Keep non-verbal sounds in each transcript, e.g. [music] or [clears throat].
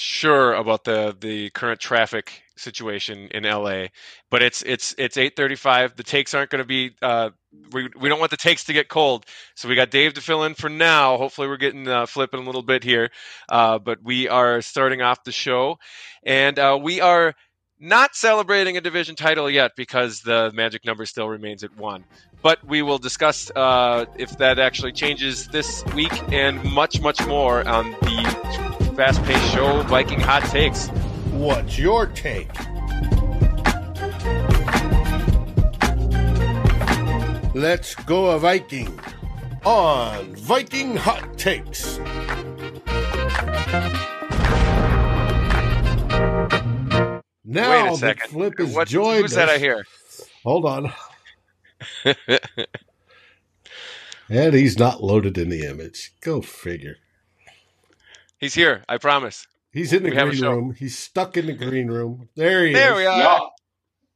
sure about the the current traffic situation in LA, but it's it's it's 8:35. The takes aren't going to be uh, we we don't want the takes to get cold, so we got Dave to fill in for now. Hopefully, we're getting uh, flipping a little bit here, uh, but we are starting off the show, and uh, we are not celebrating a division title yet because the magic number still remains at one. But we will discuss uh, if that actually changes this week and much, much more on the fast paced show, Viking Hot Takes. What's your take? Let's go a Viking on Viking Hot Takes. Now Wait a the second. flip is What, joined who's that us. I hear? Hold on. [laughs] and he's not loaded in the image. Go figure. He's here, I promise. He's in the We green room. He's stuck in the green room. There he There is. There we are. Y'all,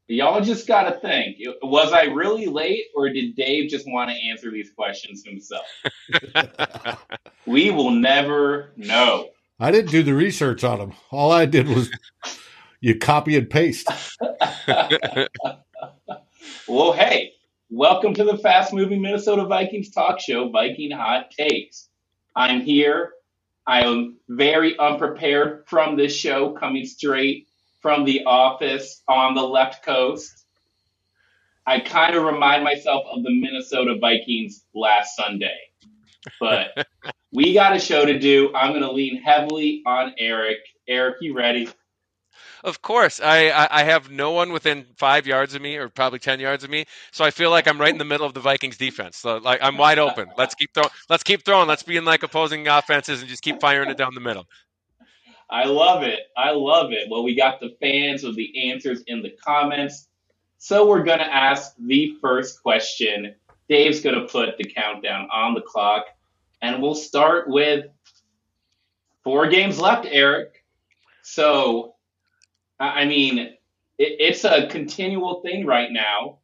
y'all just got to think: was I really late, or did Dave just want to answer these questions himself? [laughs] we will never know. I didn't do the research on him. All I did was [laughs] you copy and paste. [laughs] Well, hey, welcome to the fast moving Minnesota Vikings talk show, Viking Hot Takes. I'm here. I am very unprepared from this show, coming straight from the office on the left coast. I kind of remind myself of the Minnesota Vikings last Sunday. But [laughs] we got a show to do. I'm going to lean heavily on Eric. Eric, you ready? Of course, I, I I have no one within five yards of me, or probably ten yards of me. So I feel like I'm right in the middle of the Vikings defense. So like I'm wide open. Let's keep throwing. Let's keep throwing. Let's be in like opposing offenses and just keep firing it down the middle. I love it. I love it. Well, we got the fans with the answers in the comments. So we're going to ask the first question. Dave's going to put the countdown on the clock. And we'll start with four games left, Eric. So, I mean, it, it's a continual thing right now.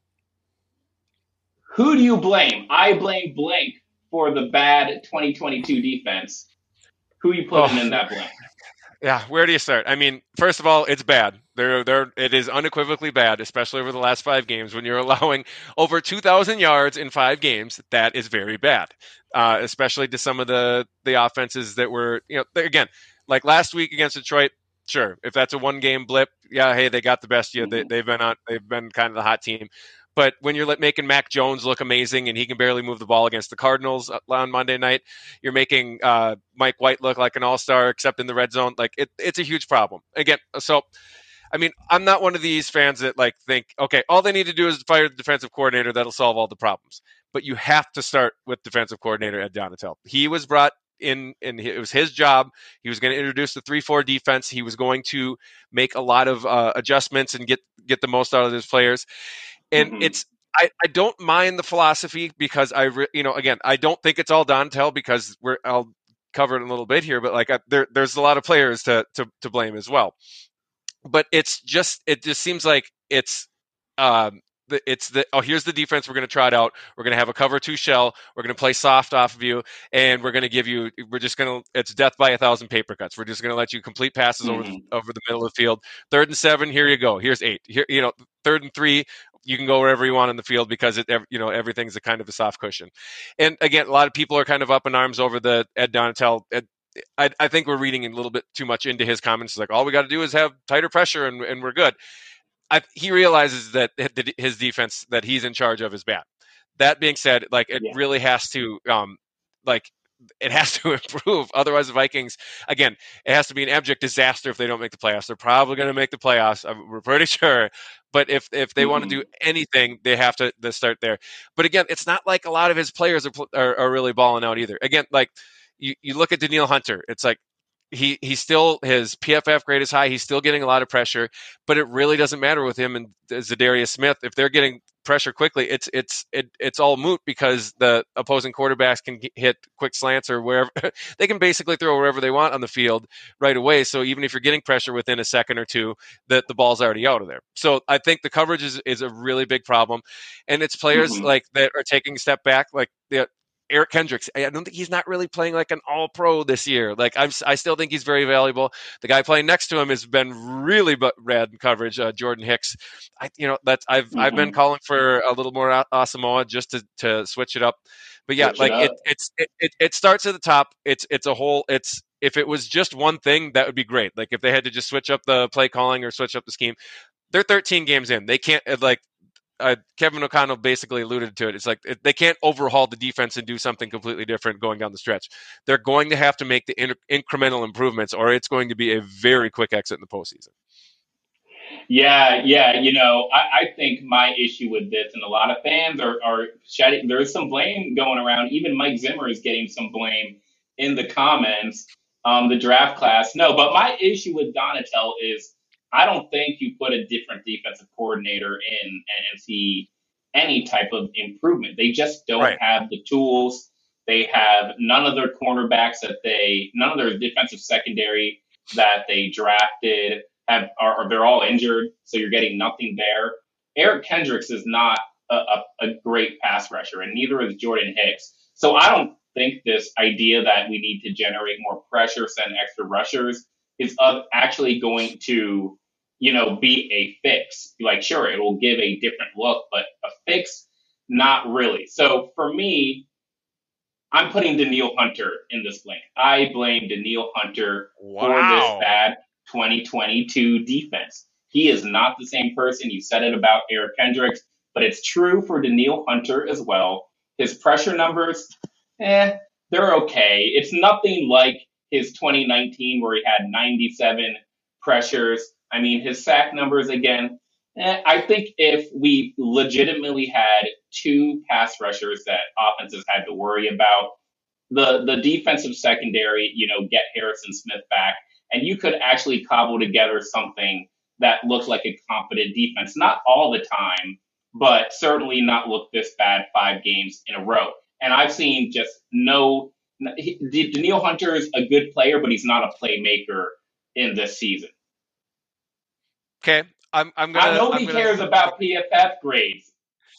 Who do you blame? I blame blank for the bad 2022 defense. Who you putting Oh. in that blank? Yeah, where do you start? I mean, first of all, it's bad. There, there, it is unequivocally bad, especially over the last five games. When you're [laughs] allowing over 2,000 yards in five games, that is very bad. Uh, especially to some of the the offenses that were, you know, again, like last week against Detroit. Sure, if that's a one game blip, yeah, hey, they got the best. Yeah, they, they've been on, they've been kind of the hot team. But when you're making Mac Jones look amazing and he can barely move the ball against the Cardinals uh, on Monday night, you're making uh, Mike White look like an all star, except in the red zone. Like it, it's a huge problem. Again, so I mean, I'm not one of these fans that like think, okay, all they need to do is fire the defensive coordinator. That'll solve all the problems. But you have to start with defensive coordinator Ed Donatell. He was brought in, and it was his job. He was going to introduce the three-four defense. He was going to make a lot of uh, adjustments and get get the most out of his players. And Mhm. it's I, I don't mind the philosophy because I, re, you know, again, I don't think it's all Donatell because we're I'll cover it in a little bit here, but like I, there, there's a lot of players to, to to blame as well. But it's just it just seems like it's um it's the oh here's the defense. We're going to trot out. We're going to have a cover two shell. We're going to play soft off of you and we're going to give you we're just going to it's death by a thousand paper cuts. We're just going to let you complete passes over the, mm-hmm. over the middle of the field. Third and seven here you go. Here's eight. Here you know third and three you can go wherever you want in the field because it you know everything's a kind of a soft cushion. And again a lot of people are kind of up in arms over the ed donatell. Ed, I, I think we're reading a little bit too much into his comments. It's like all we got to do is have tighter pressure and, and we're good I, he realizes that his defense that he's in charge of is bad. that being said, like it Yeah. really has to, um, like it has to [laughs] improve. Otherwise, the Vikings again, it has to be an abject disaster if they don't make the playoffs. They're probably going to make the playoffs. I'm, we're pretty [laughs] sure. But if if they want to do anything, they have to, to start there. But again, it's not like a lot of his players are are, are really balling out either. Again, like you, you look at Danielle Hunter, it's like he he's still his PFF grade is high. He's still getting a lot of pressure, but it really doesn't matter with him and Za'Darius Smith if they're getting pressure quickly. It's it's it, it's all moot because the opposing quarterbacks can hit quick slants or wherever [laughs] they can basically throw wherever they want on the field right away. So even if you're getting pressure within a second or two, that the ball's already out of there. So I think the coverage is is a really big problem, and it's players Mhm. like that are taking a step back, like the Eric Kendricks. I don't think he's not really playing like an all pro this year. Like I'm, I still think he's very valuable. The guy playing next to him has been really bu- rad in coverage. Uh, Jordan Hicks. I, you know, that's I've I've been calling for a little more Asamoah just to to switch it up. But yeah, Switch like it, up. it's it, it it starts at the top. It's it's a whole. It's if it was just one thing, that would be great. Like if they had to just switch up the play calling or switch up the scheme. They're 13 games in. They can't uh, like uh, Kevin O'Connell basically alluded to it. It's like they can't overhaul the defense and do something completely different going down the stretch. They're going to have to make the in- incremental improvements, or it's going to be a very quick exit in the postseason. Yeah, yeah. You know, I, I think my issue with this, and a lot of fans are, are shedding, there's some blame going around. Even Mike Zimmer is getting some blame in the comments. Um, the draft class, no, but my issue with Donatell is I don't think you put a different defensive coordinator in and, see any type of improvement. They just don't Right. have the tools. They have none of their cornerbacks that they, none of their defensive secondary that they drafted have are, are they're all injured, so you're getting nothing there. Eric Kendricks is not a, a, a great pass rusher, and neither is Jordan Hicks. So I don't think this idea that we need to generate more pressure, send extra rushers, is uh, actually going to, you know, be a fix. Like, sure, it will give a different look, but a fix, not really. So for me, I'm putting Danielle Hunter in this blame. I blame Danielle Hunter for this bad 2022 defense. He is not the same person. You said it about Eric Kendricks, but it's true for Danielle Hunter as well. His pressure numbers, eh, they're okay. It's nothing like his 2019 where he had 97 pressures. I mean, his sack numbers again. Eh, I think if we legitimately had two pass rushers that offenses had to worry about, the the defensive secondary, you know, get Harrison Smith back, and you could actually cobble together something that looked like a competent defense. Not all the time, but certainly not look this bad five games in a row. And I've seen just no. He- Danielle Hunter is a good player, but he's not a playmaker in this season. Okay, I'm I'm gonna. Now, nobody I'm gonna- cares about PFF grades,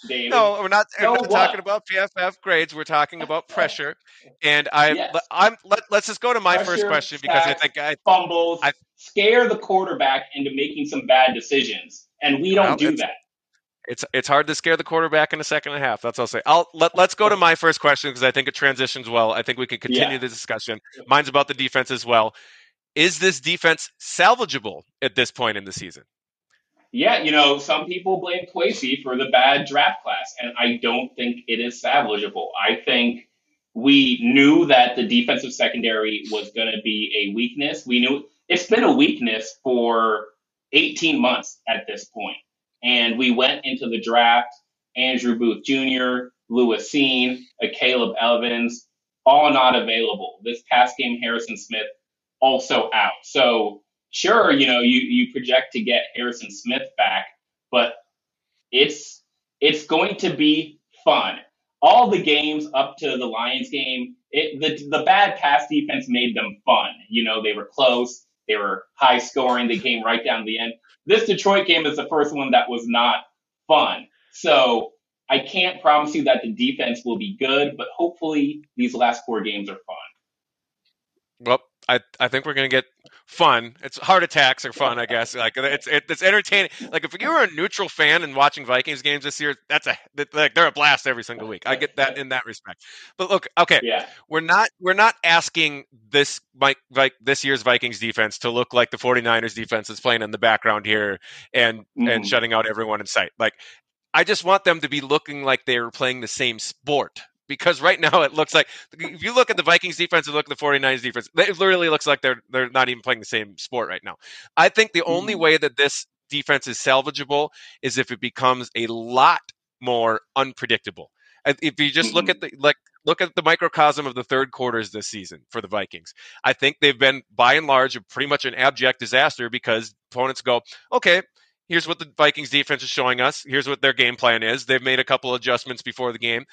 David. No, we're not, we're not talking about PFF grades. We're talking about [laughs] pressure. And I, Yes. I'm. Let, let's just go to my first question because I think I, fumbles, I- scare the quarterback into making some bad decisions, and we don't Well, do that. It's it's hard to scare the quarterback in a second and a half. That's all I'll say. I'll let let's go to my first question because I think it transitions well. I think we can continue Yeah. the discussion. Mine's about the defense as well. Is this defense salvageable at this point in the season? Yeah, you know, some people blame Kwesi for the bad draft class, and I don't think it is salvageable. I think we knew that the defensive secondary was going to be a weakness. We knew it's been a weakness for 18 months at this point. And we went into the draft, Andrew Booth Jr., Lewis Cine, Caleb Evans, all not available. This past game, Harrison Smith also out. So sure, you know, you, you project to get Harrison Smith back, but it's it's going to be fun. All the games up to the Lions game, it, the the bad pass defense made them fun. You know, they were close, they were high scoring, they came right down to the end. This Detroit game is the first one that was not fun. So I can't promise you that the defense will be good, but hopefully these last four games are fun. Well, I I think we're gonna get fun. It's heart attacks are fun, I [laughs] guess. Like it's it, it's entertaining. Like if you're a neutral fan and watching Vikings games this year, that's a like they're a blast every single week. I get that [laughs] in that respect. But look, okay, Yeah. we're not we're not asking this Mike like this year's Vikings defense to look like the 49ers defense is playing in the background here and and Mhm. shutting out everyone in sight. Like I just want them to be looking like they were playing the same sport because right [laughs] now it looks like if you look at the Vikings defense and look at the 49ers defense, it literally looks like they're they're not even playing the same sport right now. I think the only Mhm. way that this defense is salvageable is if it becomes a lot more unpredictable. If you just look Mhm. at the like look at the microcosm of the third quarters this season for the Vikings. I think they've been by and large pretty much an abject disaster because opponents go, okay, here's what the Vikings defense is showing us. Here's what their game plan is. They've made a couple adjustments before the game.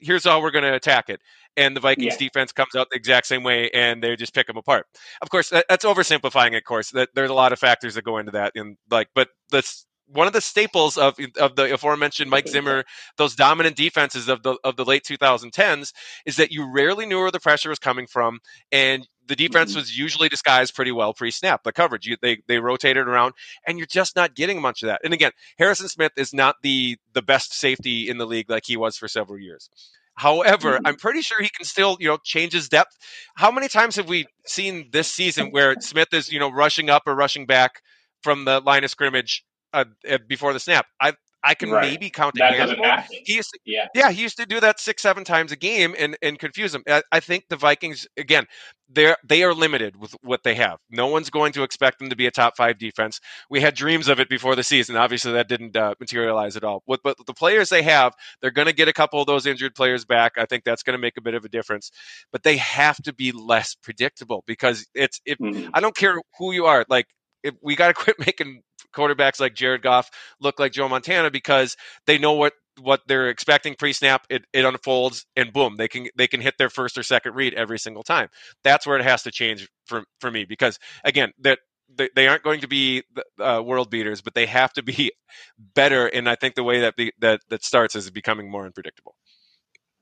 Here's how we're going to attack it. And the Vikings Yeah. defense comes out the exact same way, and they just pick them apart. Of course, that, that's oversimplifying. Of course, that there's a lot of factors that go into that. And like, but that's one of the staples of of the aforementioned Mike Zimmer, those dominant defenses of the of the late 2010s, is that you rarely knew where the pressure was coming from, and the defense Mhm. was usually disguised pretty well pre-snap. The coverage, you, they they rotated around, and you're just not getting much of that. And again, Harrison Smith is not the the best safety in the league like he was for several years. However, Mhm. I'm pretty sure he can still, you know, change his depth. How many times have we seen this season where Smith is, you know, rushing up or rushing back from the line of scrimmage uh, uh, before the snap? I I can Right. maybe count a handful. He used to, Yeah. yeah, he used to do that six, seven times a game and, and confuse them. I, I think the Vikings again, they're they are limited with what they have. No one's going to expect them to be a top five defense. We had dreams of it before the season. Obviously, that didn't uh, materialize at all. With but the players they have, they're going to get a couple of those injured players back. I think that's going to make a bit of a difference. But they have to be less predictable because it's if Mhm. I don't care who you are. Like, if we got to [laughs] quit making quarterbacks like Jared Goff look like Joe Montana because they know what what they're expecting pre-snap. It, it unfolds and boom, they can they can hit their first or second read every single time. That's where it has to change for for me because again that. They, they aren't going to be uh, world beaters, but they have to be [laughs] better. And I think the way that be, that that starts is becoming more unpredictable.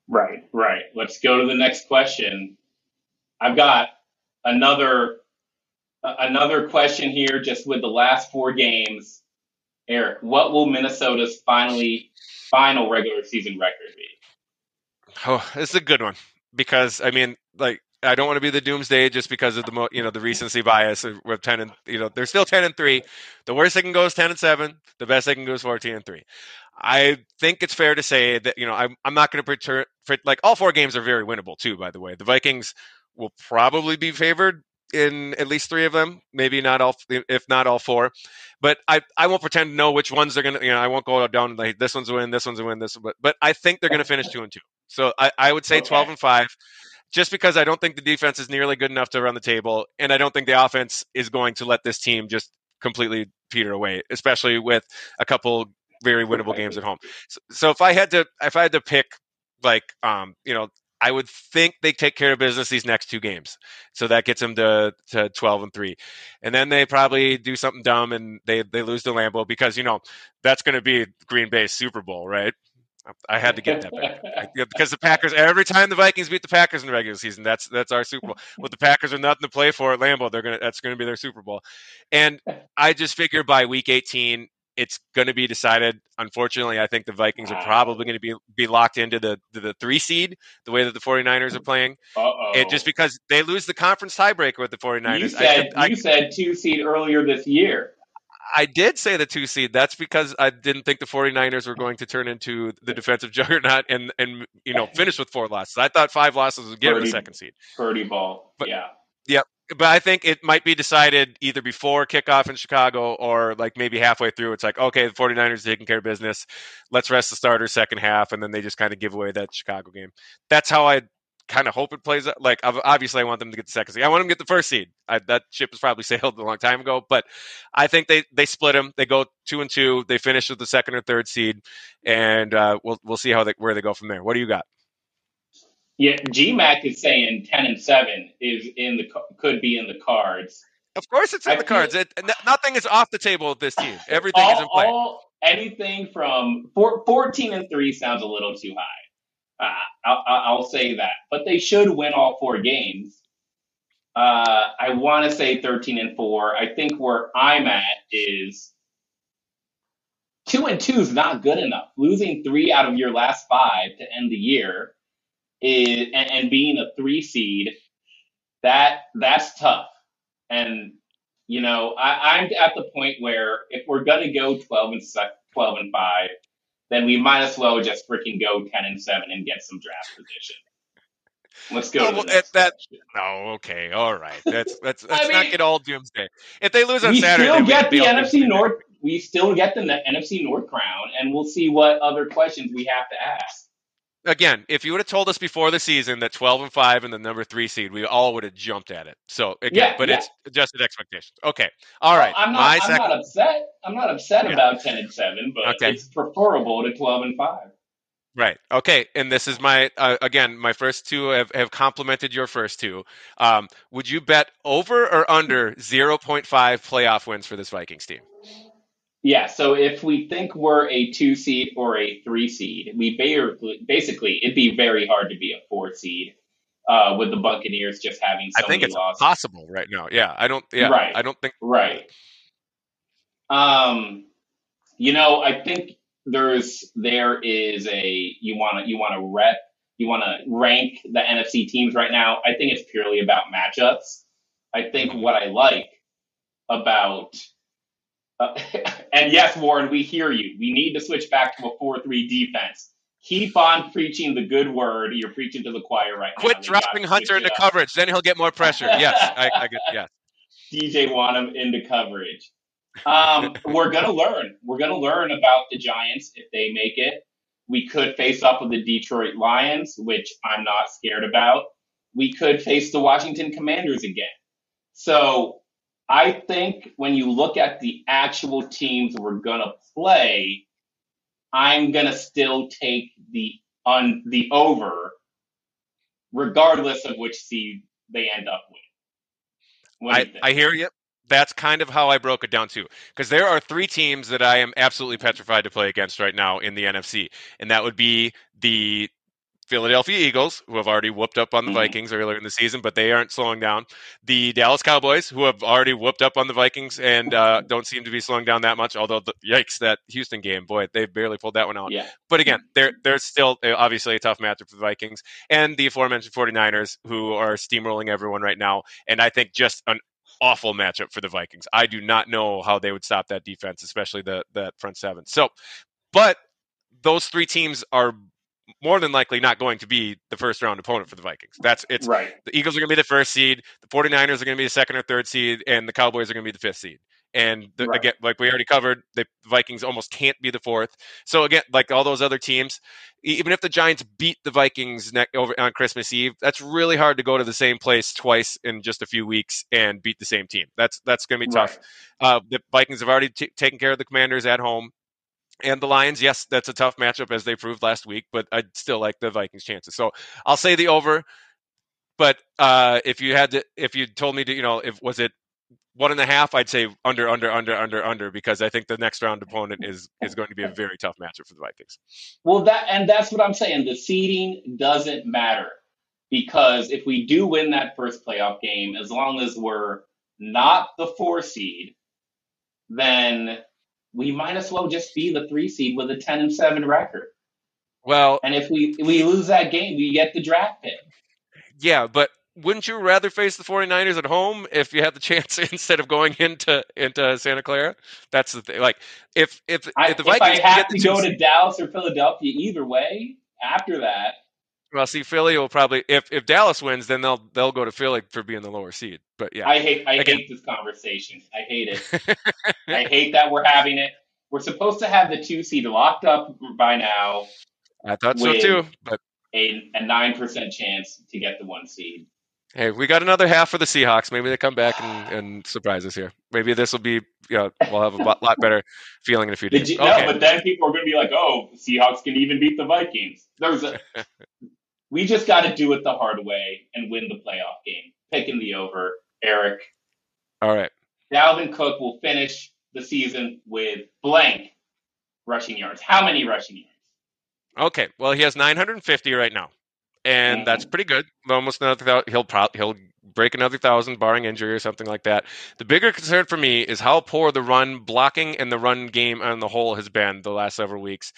Right, right. Let's go to the next question. I've got another another question here just with the last four games. Eric, what will Minnesota's finally final regular season record be? Oh, this is a good one because I mean, like, I don't want to be the doomsday just because of the mo- you know the recency bias with ten and you know they're still ten and three. The worst they can go is ten and seven. The best they can go is fourteen and three. I think it's fair to say that you know I'm I'm not going to preter like all four games are very winnable too. By the way, the Vikings will probably be favored in at least three of them, maybe not all, if not all four. But I, I won't pretend to know which ones they're gonna. You know, I won't go down like this one's a win, this one's a win, this. But but I think they're gonna [laughs] finish two and two. So I, I would say Okay. twelve and five, just because I don't think the defense is nearly good enough to run the table, and I don't think the offense is going to let this team just completely peter away, especially with a couple very winnable games at home. So, so if I had to, if I had to pick, like, um, you know, I would think they take care of business these next two games. So that gets them to, to 12 and 3. And then they probably do something dumb and they, they lose to Lambeau because, you know, that's going to be Green Bay's Super Bowl, right? I had to get that back I- [laughs] because the Packers. Every time the Vikings beat the Packers in the regular season, that's that's our Super Bowl. With the Packers are nothing to play for at Lambeau, they're gonna that's gonna be their Super Bowl. And I just figure by Week 18, it's going to be decided. Unfortunately, I think the Vikings are probably going to be be locked into the the three seed, the way that the 49ers are mm. playing. Uh-oh. And just because they lose the conference tiebreaker with the 49ers, you said I, I, you said two seed earlier this year. I did say the two seed. That's because I didn't think the 49ers were going to turn into the defensive [laughs] juggernaut and and you know finish with four losses. I thought five losses would get them the second seed. Purdy ball. But- yeah. But I think it might be decided either before kickoff in Chicago or like maybe halfway through. It's like, okay, the 49ers are taking care of business. Let's rest the starters second half. And then they just kind of give away that Chicago game. That's how I kind of hope it plays out. Like, obviously, I want them to get the second seed. I want them to get the first seed. I, that ship has probably [laughs] sailed a long time ago. But I think they, they split them. They go two and two. They finish with the second or third seed. And uh, we'll, we'll see how they, where they go from there. What do you got? Yeah, GMAC is saying ten and seven is in the could be in the cards. Of course, it's in I the cards. It, nothing is off the table with this team. Everything is in play. all anything from four, 14 and three sounds a little too high. Uh, I'll, I'll I'll say that, but they should win all four games. Uh, I want to say 13 and four. I think where I'm at is two and two is not good enough. Losing three out of your last five to end the year is and, and being a three seed that that's tough. And you know, I, I'm at the point where if we're gonna go 12 and 12 and five, then we might as well just freaking go ten and seven and get some draft position. Let's go. Oh, to the well, next that- No, okay, all right. [laughs] Let's let's let's I not get all doomsday. If they lose on Saturday, we Saturday, still get the NFC. North. We still get the NFC North crown, and we'll see what other questions we have to ask. Again, if you would have told us before the season that 12 and 5 and the number 3 seed, we all would have jumped at it. So, again, Yeah, but yeah. it's adjusted expectations. Okay. All right. I'm not. My I'm second not upset. I'm not upset Yeah. about ten and seven, but Okay. it's preferable to twelve and five. Right. Okay. And this is my uh, again my first two have, have complemented your first two. Um, would you bet over or under 0.5 playoff wins for this Vikings team? Yeah. So if we think we're a two seed or a three seed, we basically, basically it'd be very hard to be a four seed uh, with the Buccaneers just having so I think it's losses. possible right now. Yeah. I don't. Yeah. Right. I don't think. Right. Um, you know, I think there's there is a you want to you want to rep you want to rank the NFC teams right now. I think it's purely about matchups. I think Mhm. what I like about uh, [laughs] and yes, Warren, we hear you. We need to switch back to a four-three defense. Keep on preaching the good word. You're preaching to the choir right now. Quit dropping Hunter into coverage, then he'll get more pressure. [laughs] Yes, I, I get. Yes. DJ Wonnum into coverage. Um, we're gonna learn. We're gonna learn about the Giants if they make it. We could face up with the Detroit Lions, which I'm not scared about. We could face the Washington Commanders again. So I think when you look at the actual teams we're gonna play, I'm gonna still take the on the over, regardless of which seed they end up with. What do you I. I hear you. That's kind of how I broke it down too. Because there are three teams that I am absolutely petrified to play against right now in the NFC, and that would be the Philadelphia Eagles, who have already whooped up on the Mhm. Vikings earlier in the season, but they aren't slowing down. The Dallas Cowboys, who have already whooped up on the Vikings and uh, [laughs] don't seem to be slowing down that much. Although, the, yikes, that Houston game, boy, they barely pulled that one out. yeah. But again, [laughs] they're they're still uh, obviously a tough matchup for the Vikings and the aforementioned 49ers, who are steamrolling everyone right now. And I think just an awful matchup for the Vikings. I do not know how they would stop that defense, especially the that front seven. So, but those three teams are more than likely not going to be the first round opponent for the Vikings. That's it's right. the Eagles are going to be the first seed, the 49ers are going to be the second or third seed, and the Cowboys are going to be the fifth seed. And the, Right. again, like we already covered, the Vikings almost can't be the fourth. So again, like all those other teams, even if the Giants beat the Vikings ne- over on Christmas Eve, that's really hard to go to the same place twice in just a few weeks and beat the same team. That's that's going to be tough. Right. Uh, the Vikings have already t- taken care of the Commanders at home. And the Lions, yes, that's a tough matchup as they proved last week, but I'd still like the Vikings' chances. So I'll say the over. But uh, if you had to, if you told me to, you know, if was it one and a half, I'd say under, under, under, under, under, because I think the next round opponent is is going to be a very tough matchup for the Vikings. Well, that and that's what I'm saying. The seeding doesn't matter because if we do win that first playoff game, as long as we're not the four seed, then we might as well just be the three seed with a ten and seven record. Well, And if we we lose that game, we get the draft pick. yeah, but wouldn't you rather face the 49ers at home if you had the [laughs] chance instead of going into into Santa Clara? That's the thing. Like if if, I, if the if I have get to go to Dallas or Philadelphia, either way, after that, Well, see, Philly will probably if if Dallas wins, then they'll they'll go to Philly for being the lower seed. But yeah, I hate I Again. hate this conversation. I hate it. [laughs] I hate that we're having it. We're supposed to have the two seed locked up by now, I thought so too. But a a nine percent chance to get the one seed. hey, we got another half for the Seahawks. Maybe they come back and, and surprise us here. Maybe this will be you know we'll have a lot, lot better feeling in a few days. G- Okay, No, but then people are going to be like, "Oh, Seahawks can even beat the Vikings." There's a. [laughs] we just got to do it the hard way and win the playoff game. Picking the over, Eric. all right. Dalvin Cook will finish the season with blank rushing yards. How many rushing yards? Okay, well he has 950 right now, and mm-hmm. that's pretty good. Almost another. He'll probably he'll break another thousand, barring injury or something like that. The bigger concern for me is how poor the run blocking and the run game on the whole has been the last several weeks.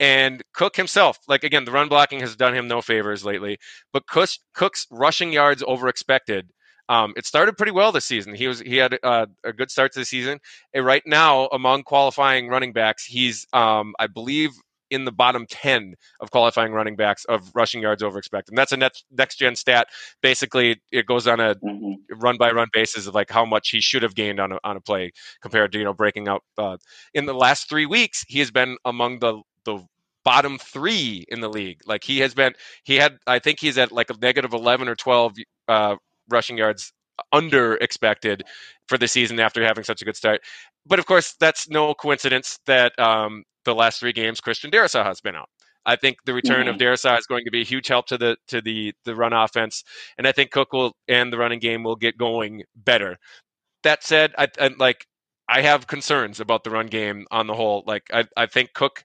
And Cook himself, like again, the run blocking has done him no favors lately. But Cook's, Cook's rushing yards over expected. Um, it started pretty well this season. He was he had uh, a good start to the season. And right now, among qualifying running backs, he's um, I believe in the bottom 10 of qualifying running backs of rushing yards over expected. And that's a next next gen stat. Basically, it goes on a Mm-hmm. run by run basis of like how much he should have gained on a, on a play compared to you know breaking out. Uh, in the last three weeks, he has been among the the bottom three in the league. Like he has been, he had I think he's at like a negative 11 or 12 uh, rushing yards under expected for the season after having such a good start. But of course, that's no coincidence that um, the last three games Christian Darrisaw has been out. I think the return of Darrisaw is going to be a huge help to the to the the run offense, and I think Cook will and the running game will get going better. That said, I, I like I have concerns about the run game on the whole. Like I, I think Cook.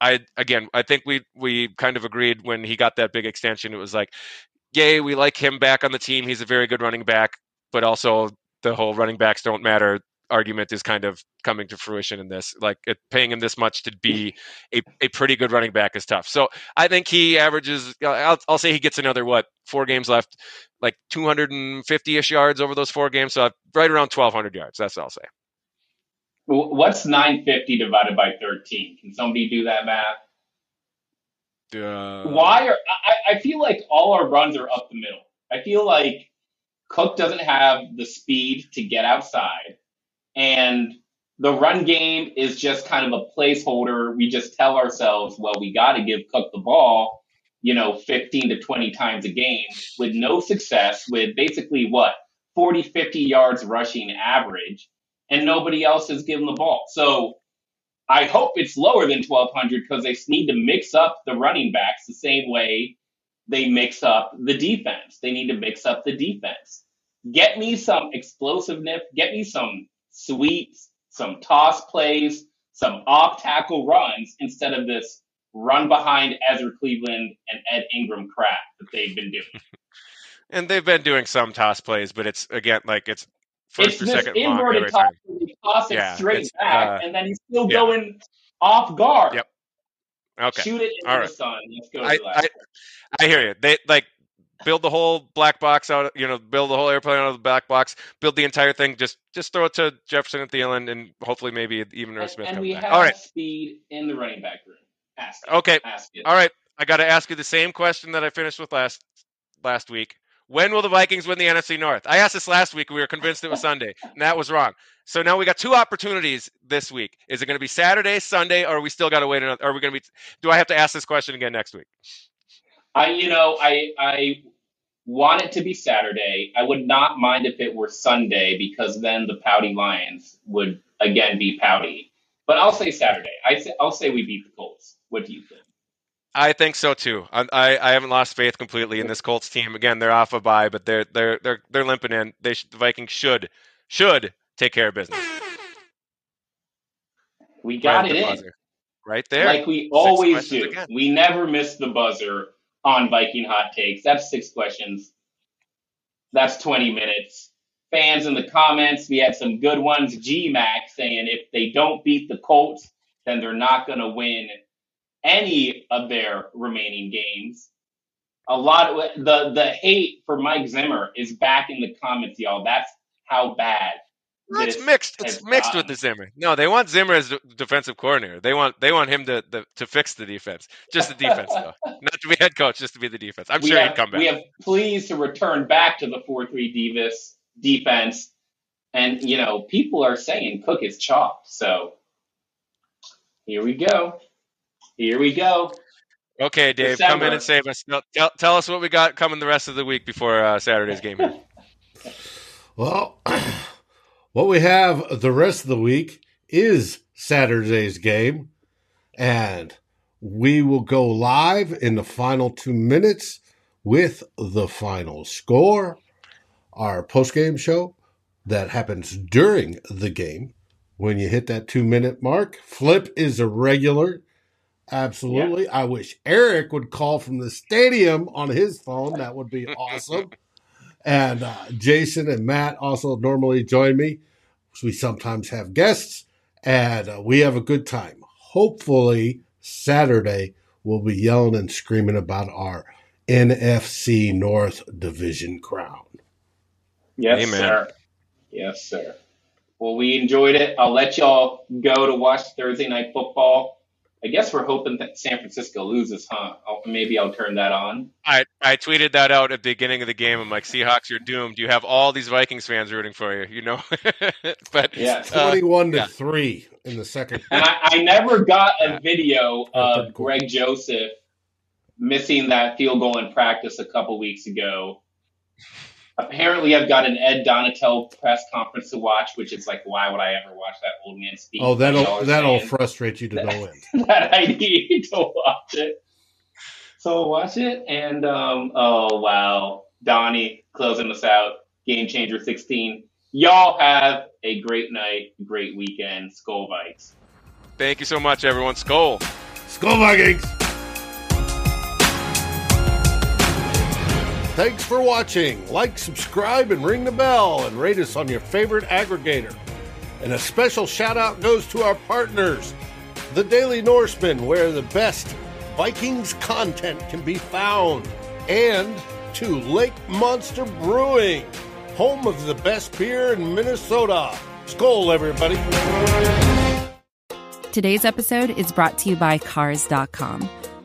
I again, I think we we kind of agreed when he got that big extension. It was like, yay, we like him back on the team. He's a very good running back, but also the whole running backs don't matter argument is kind of coming to fruition in this. Like it, paying him this much to be a, a pretty good running back is tough. So I think he averages. I'll, I'll say he gets another what four games left, like 250 ish yards over those four games. So right around 1,200 yards. That's what I'll say. What's 950 divided by 13? Can somebody do that math? Uh, Why are I, I feel like all our runs are up the middle. I feel like Cook doesn't have the speed to get outside, and the run game is just kind of a placeholder. We just tell ourselves, well, we got to give Cook the ball, you know, 15 to 20 times a game with no success, with basically what 40, 50 yards rushing average, and nobody else is given the ball. So I hope it's lower than 1200 because they need to mix up the running backs the same way they mix up the defense. They need to mix up the defense. Get me some explosiveness, get me some sweeps, some toss plays, some off tackle runs instead of this run behind Ezra Cleveland and Ed Ingram crap that they've been doing. [laughs] and they've been doing some toss plays, but it's again like it's first it's or second inverted toss time. where toss it Yeah, straight back uh, and then he's still yeah. going off guard. Yep. Okay. Shoot it into All the sun. Let's go I, I, I hear you. They like build the whole black box out. You know, build the whole airplane out of the black box. Build the entire thing. Just just throw it to Jefferson at the end, and hopefully maybe even Irv Smith and we back. have All right. speed in the running back room. Ask it. Okay. Ask. All right. I got to ask you the same question that I finished with last last week. When will the Vikings win the NFC North? I asked this last week. We were convinced it was Sunday, and that was wrong. So now we got two opportunities this week. Is it going to be Saturday, Sunday, or we still got to wait? Another, are we going to be? Do I have to ask this question again next week? I, you know, I, I want it to be Saturday. I would not mind if it were Sunday because then the Pouty Lions would again be pouty. But I'll say Saturday. I say, I'll say we beat the Colts. What do you think? I think so too. I, I, I haven't lost faith completely in this Colts team. Again, they're off a bye, but they're they're they're they're limping in. They sh- the Vikings should should take care of business. We got at it the in. buzzer. right there. like we always do. again. We never miss the buzzer on Viking hot takes. That's six questions. That's 20 minutes. Fans in the comments, we had some good ones. G GMAC saying if they don't beat the Colts, then they're not going to win any of their remaining games. A lot of the the hate for Mike Zimmer is back in the comments, y'all. That's how bad. Well, it's mixed. It's mixed with the Zimmer. No, they want Zimmer as the defensive coordinator. They want they want him to the, to fix the defense, just the defense though, [laughs] not to be head coach, just to be the defense. I'm we sure have, he'd come back. We have pleased to return back to the four three Divas defense, and you know people are saying Cook is chopped. So here we go. Here we go. okay, Dave, come in and save us. Tell, tell, tell us what we got coming the rest of the week before uh, Saturday's game. [laughs] Well, [clears throat] what we have the rest of the week is Saturday's game, and we will go live in the final two minutes with the final score. Our post game show that happens during the game. When you hit that two minute mark, Flip is a regular. Absolutely. I wish Eric would call from the stadium on his phone. That would be [laughs] awesome. And uh, Jason and Matt also normally join me. We sometimes have guests, and uh, we have a good time. Hopefully, Saturday we'll be yelling and screaming about our NFC North Division crown. Yes, Amen. sir. Yes, sir. Well, we enjoyed it. I'll let y'all go to watch Thursday night football. I guess we're hoping that San Francisco loses, huh? I'll, maybe I'll turn that on. I, I tweeted that out at the beginning of the game. I'm like, Seahawks, you're doomed. You have all these Vikings fans rooting for you, you know. [laughs] but Yeah. uh, 21 to yeah. 3 in the second. And I, I never got a video Oh, of quarter. Greg Joseph missing that field goal in practice a couple weeks ago. Apparently, I've got an Ed Donatell press conference to watch, which is like, why would I ever watch that old man speak? Oh, that'll that'll fan? frustrate you to no end. [laughs] that I need to watch it. So watch it, and um, oh wow, Donnie closing us out. Game Changer 16. Y'all have a great night, great weekend. Skol Vikes. thank you so much, everyone. Skol. Skol Vikings! Thanks for watching. Like, subscribe, and ring the bell, and rate us on your favorite aggregator. And a special shout out goes to our partners, the Daily Norseman, where the best Vikings content can be found, and to Lake Monster Brewing, home of the best beer in Minnesota. Skol, everybody. Today's episode is brought to you by Cars.com.